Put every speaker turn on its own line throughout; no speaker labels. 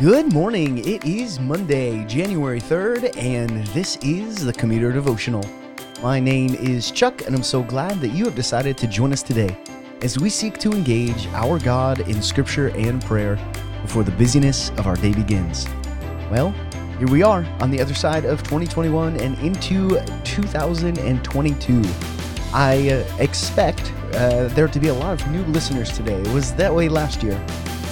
Good morning. It is Monday, January 3rd, and this is the Commuter Devotional. My name is Chuck, and I'm so glad that you have decided to join us today as we seek to engage our God in Scripture and prayer before the busyness of our day begins. Well, here we are on the other side of 2021 and into 2022. I uh, expect uh, there to be a lot of new listeners today. It was that way last year.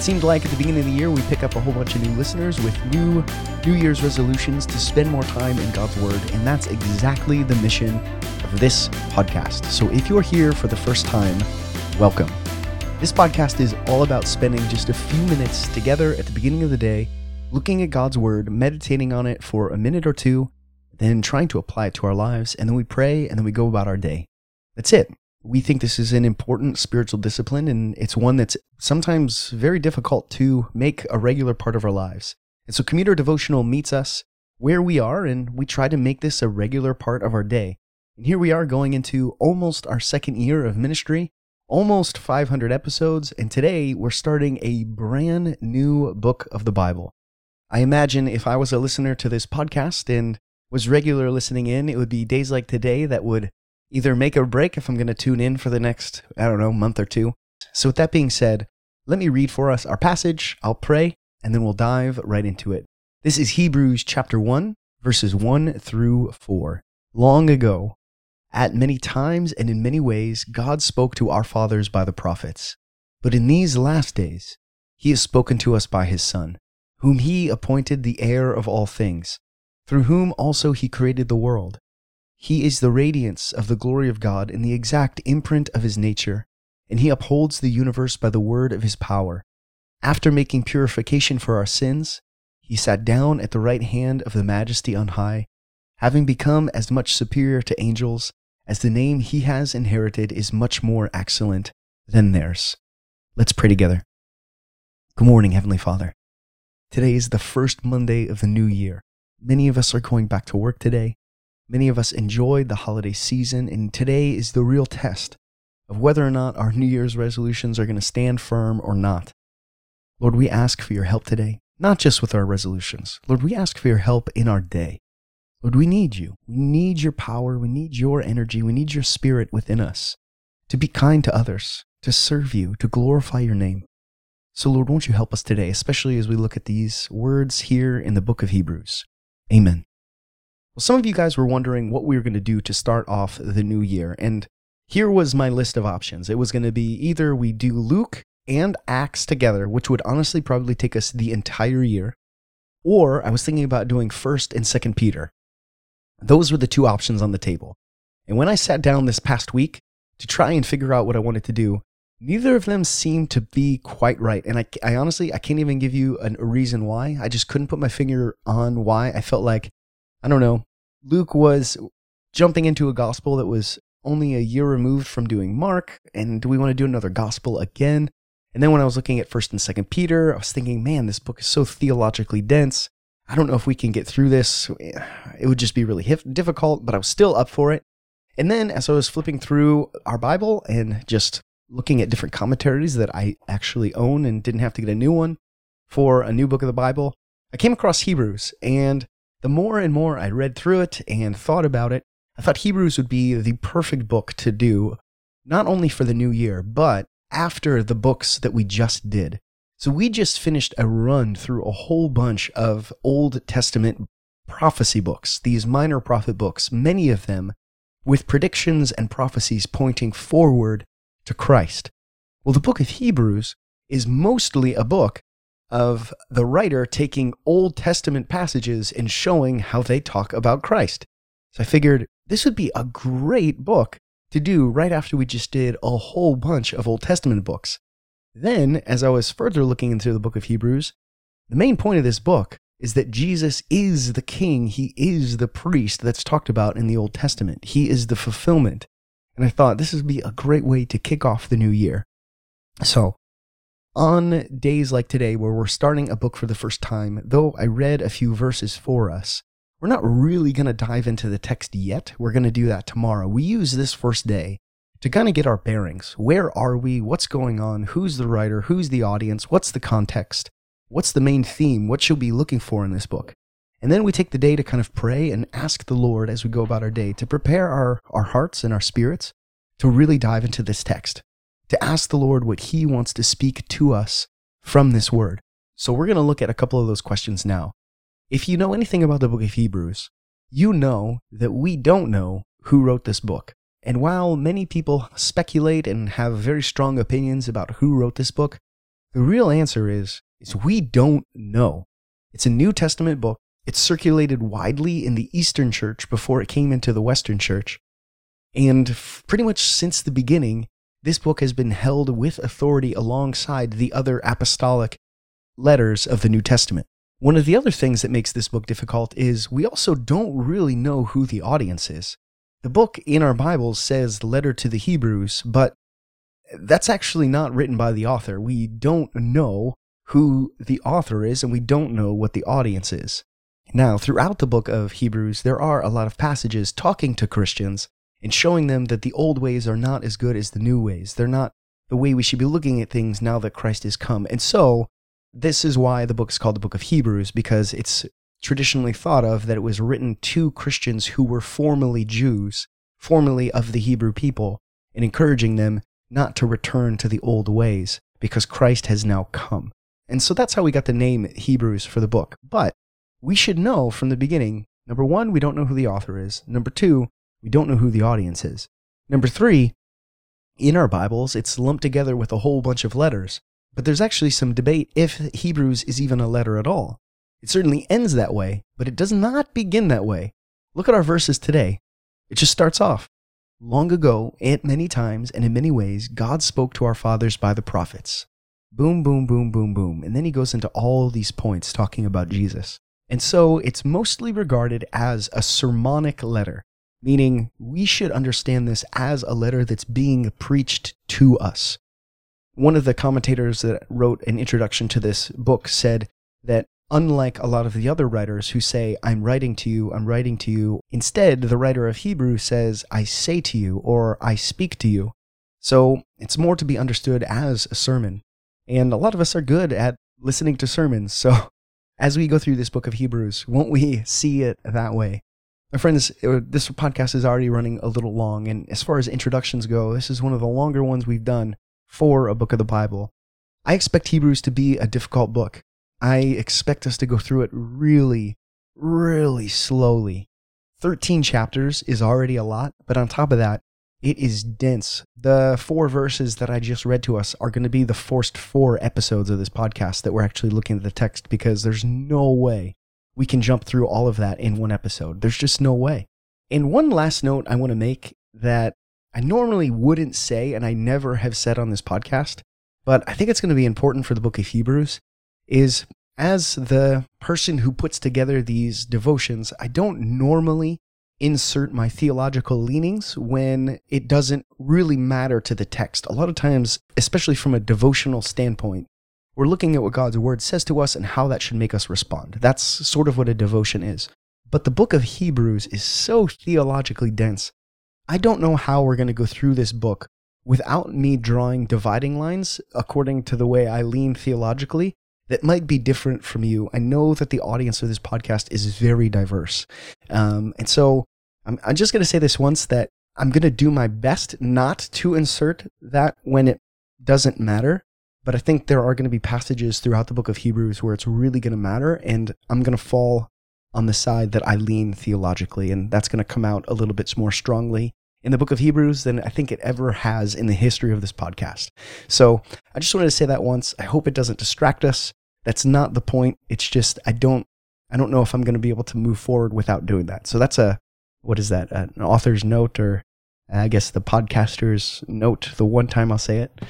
Seemed like at the beginning of the year we pick up a whole bunch of new listeners with new New Year's resolutions to spend more time in God's Word, and that's exactly the mission of this podcast. So if you're here for the first time, welcome. This podcast is all about spending just a few minutes together at the beginning of the day, looking at God's Word, meditating on it for a minute or two, then trying to apply it to our lives, and then we pray, and then we go about our day. That's it. We think this is an important spiritual discipline, and it's one that's sometimes very difficult to make a regular part of our lives. And so, Commuter Devotional meets us where we are, and we try to make this a regular part of our day. And here we are going into almost our second year of ministry, almost 500 episodes, and today we're starting a brand new book of the Bible. I imagine if I was a listener to this podcast and was regular listening in, it would be days like today that would either make or break if I'm going to tune in for the next, I don't know, month or two. So, with that being said, let me read for us our passage, I'll pray, and then we'll dive right into it. This is Hebrews chapter 1, verses 1 through 4. Long ago, at many times and in many ways, God spoke to our fathers by the prophets. But in these last days, he has spoken to us by his Son, whom he appointed the heir of all things, through whom also he created the world. He is the radiance of the glory of God and the exact imprint of his nature, and he upholds the universe by the word of his power. After making purification for our sins, he sat down at the right hand of the majesty on high, having become as much superior to angels as the name he has inherited is much more excellent than theirs. Let's pray together. Good morning, Heavenly Father. Today is the first Monday of the new year. Many of us are going back to work today. Many of us enjoyed the holiday season, and today is the real test of whether or not our New Year's resolutions are going to stand firm or not. Lord, we ask for your help today, not just with our resolutions. Lord, we ask for your help in our day. Lord, we need you. We need your power. We need your energy. We need your spirit within us to be kind to others, to serve you, to glorify your name. So, Lord, won't you help us today, especially as we look at these words here in the book of Hebrews? Amen. Well, some of you guys were wondering what we were going to do to start off the new year, and here was my list of options. It was going to be either we do Luke and Acts together, which would honestly probably take us the entire year, or I was thinking about doing 1st and 2nd Peter. Those were the two options on the table. And when I sat down this past week to try and figure out what I wanted to do, neither of them seemed to be quite right. And I, I honestly, I can't even give you an, a reason why. I just couldn't put my finger on why. I felt like I don't know, Luke was jumping into a gospel that was only a year removed from doing Mark, and do we want to do another gospel again? And then when I was looking at 1st and 2nd Peter, I was thinking, man, this book is so theologically dense. I don't know if we can get through this. It would just be really difficult, but I was still up for it. And then as I was flipping through our Bible and just looking at different commentaries that I actually own and didn't have to get a new one for a new book of the Bible, I came across Hebrews and the more and more I read through it and thought about it, I thought Hebrews would be the perfect book to do, not only for the new year, but after the books that we just did. So we just finished a run through a whole bunch of Old Testament prophecy books, these minor prophet books, many of them with predictions and prophecies pointing forward to Christ. Well, the book of Hebrews is mostly a book of the writer taking Old Testament passages and showing how they talk about Christ. So I figured this would be a great book to do right after we just did a whole bunch of Old Testament books. Then, as I was further looking into the book of Hebrews, the main point of this book is that Jesus is the king. He is the priest that's talked about in the Old Testament. He is the fulfillment. And I thought this would be a great way to kick off the new year. So on days like today, where we're starting a book for the first time, though I read a few verses for us, we're not really going to dive into the text yet. We're going to do that tomorrow. We use this first day to kind of get our bearings. Where are we? What's going on? Who's the writer? Who's the audience? What's the context? What's the main theme? What should we be looking for in this book? And then we take the day to kind of pray and ask the Lord as we go about our day to prepare our, our hearts and our spirits to really dive into this text, to ask the Lord what He wants to speak to us from this word. So we're going to look at a couple of those questions now. If you know anything about the book of Hebrews, you know that we don't know who wrote this book. And while many people speculate and have very strong opinions about who wrote this book, the real answer is is we don't know. It's a New Testament book. It circulated widely in the Eastern Church before it came into the Western Church. And pretty much since the beginning, this book has been held with authority alongside the other apostolic letters of the New Testament. One of the other things that makes this book difficult is we also don't really know who the audience is. The book in our Bibles says letter to the Hebrews, but that's actually not written by the author. We don't know who the author is, and we don't know what the audience is. Now, throughout the book of Hebrews, there are a lot of passages talking to Christians and showing them that the old ways are not as good as the new ways. They're not the way we should be looking at things now that Christ has come. And so, this is why the book is called the book of Hebrews, because it's traditionally thought of that it was written to Christians who were formerly Jews, formerly of the Hebrew people, and encouraging them not to return to the old ways, because Christ has now come. And so that's how we got the name Hebrews for the book. But we should know from the beginning number one, we don't know who the author is. Number two, we don't know who the audience is. Number three, in our Bibles, it's lumped together with a whole bunch of letters. But there's actually some debate if Hebrews is even a letter at all. It certainly ends that way, but it does not begin that way. Look at our verses today. It just starts off. Long ago, and many times, and in many ways, God spoke to our fathers by the prophets boom, boom, boom, boom, boom. And then he goes into all these points talking about Jesus. And so it's mostly regarded as a sermonic letter, meaning we should understand this as a letter that's being preached to us. One of the commentators that wrote an introduction to this book said that unlike a lot of the other writers who say, I'm writing to you, I'm writing to you, instead, the writer of Hebrew says, I say to you, or I speak to you. So it's more to be understood as a sermon. And a lot of us are good at listening to sermons. So as we go through this book of Hebrews, won't we see it that way? My friends, uh, this podcast is already running a little long. And as far as introductions go, this is one of the longer ones we've done for a book of the Bible. I expect Hebrews to be a difficult book. I expect us to go through it really, really slowly. 13 chapters is already a lot, but on top of that, it is dense. The four verses that I just read to us are going to be the first four episodes of this podcast that we're actually looking at the text because there's no way we can jump through all of that in one episode. There's just no way. And one last note I want to make that I normally wouldn't say and I never have said on this podcast, but I think it's going to be important for the book of Hebrews is as the person who puts together these devotions, I don't normally insert my theological leanings when it doesn't really matter to the text. A lot of times, especially from a devotional standpoint, we're looking at what God's word says to us and how that should make us respond. That's sort of what a devotion is. But the book of Hebrews is so theologically dense. I don't know how we're going to go through this book without me drawing dividing lines according to the way I lean theologically that might be different from you. I know that the audience of this podcast is very diverse. Um, and so I'm, I'm just going to say this once that I'm going to do my best not to insert that when it doesn't matter. But I think there are going to be passages throughout the book of Hebrews where it's really going to matter. And I'm going to fall on the side that I lean theologically. And that's going to come out a little bit more strongly in the book of Hebrews than I think it ever has in the history of this podcast. So I just wanted to say that once. I hope it doesn't distract us. That's not the point. It's just I don't I don't know if I'm going to be able to move forward without doing that. So that's a what is that? An author's note, or I guess the podcaster's note, the one time I'll say it.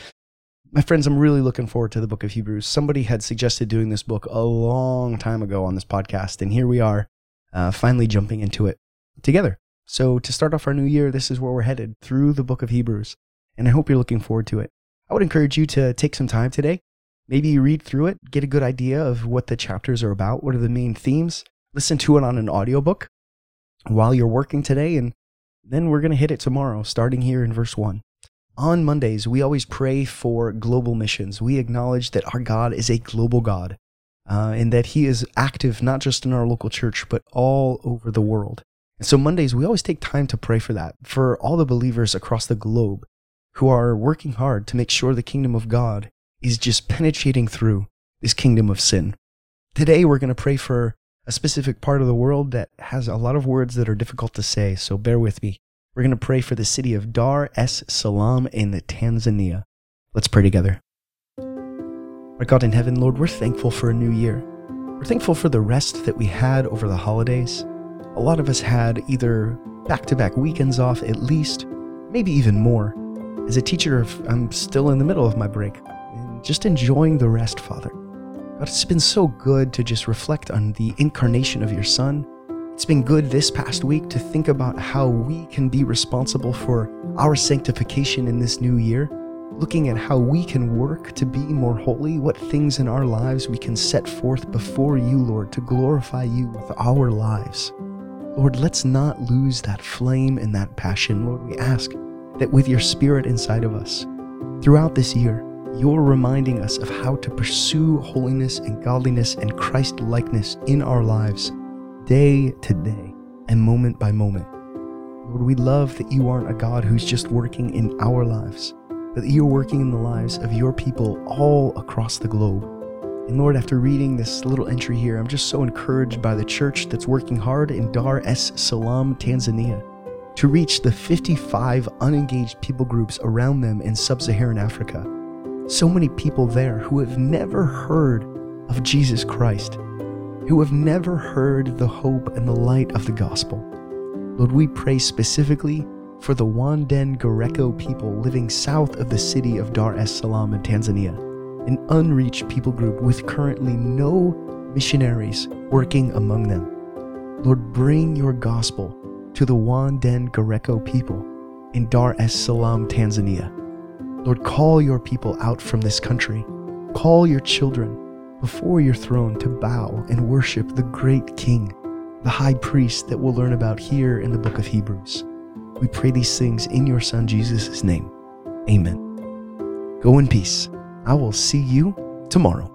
My friends, I'm really looking forward to the book of Hebrews. Somebody had suggested doing this book a long time ago on this podcast, and here we are, uh, finally jumping into it together. So, to start off our new year, this is where we're headed through the book of Hebrews, and I hope you're looking forward to it. I would encourage you to take some time today. Maybe read through it, get a good idea of what the chapters are about, what are the main themes, listen to it on an audiobook while you're working today, and then we're going to hit it tomorrow, starting here in verse 1. On Mondays, we always pray for global missions. We acknowledge that our God is a global God. uh, and that He is active not just in our local church, but all over the world. And so, Mondays, we always take time to pray for that, for all the believers across the globe who are working hard to make sure the kingdom of God is just penetrating through this kingdom of sin. Today, we're going to pray for a specific part of the world that has a lot of words that are difficult to say, so bear with me. We're going to pray for the city of Dar es Salaam in Tanzania. Let's pray together. Our God in heaven, Lord, we're thankful for a new year. We're thankful for the rest that we had over the holidays. A lot of us had either back to back weekends off at least, maybe even more. As a teacher, I'm still in the middle of my break, and just enjoying the rest, Father. God, it's been so good to just reflect on the incarnation of your Son. It's been good this past week to think about how we can be responsible for our sanctification in this new year looking at how we can work to be more holy, what things in our lives we can set forth before you, Lord, to glorify you with our lives. Lord, let's not lose that flame and that passion. Lord, we ask that with your spirit inside of us, throughout this year, you're reminding us of how to pursue holiness and godliness and Christ likeness in our lives, day to day and moment by moment. Lord, we love that you aren't a God who's just working in our lives but that you're working in the lives of your people all across the globe. And Lord, after reading this little entry here, I'm just so encouraged by the church that's working hard in Dar es Salaam, Tanzania, to reach the 55 unengaged people groups around them in sub Saharan Africa. So many people there who have never heard of Jesus Christ, who have never heard the hope and the light of the gospel. Lord, we pray specifically for the Wandengereko people living south of the city of Dar es Salaam in Tanzania, an unreached people group with currently no missionaries working among them. Lord, bring your gospel to the Wandengereko people in Dar es Salaam, Tanzania. Lord, call your people out from this country. Call your children before your throne to bow and worship the great King, the high priest that we'll learn about here in the book of Hebrews. We pray these things in your Son Jesus' name. Amen. Go in peace. I will see you tomorrow.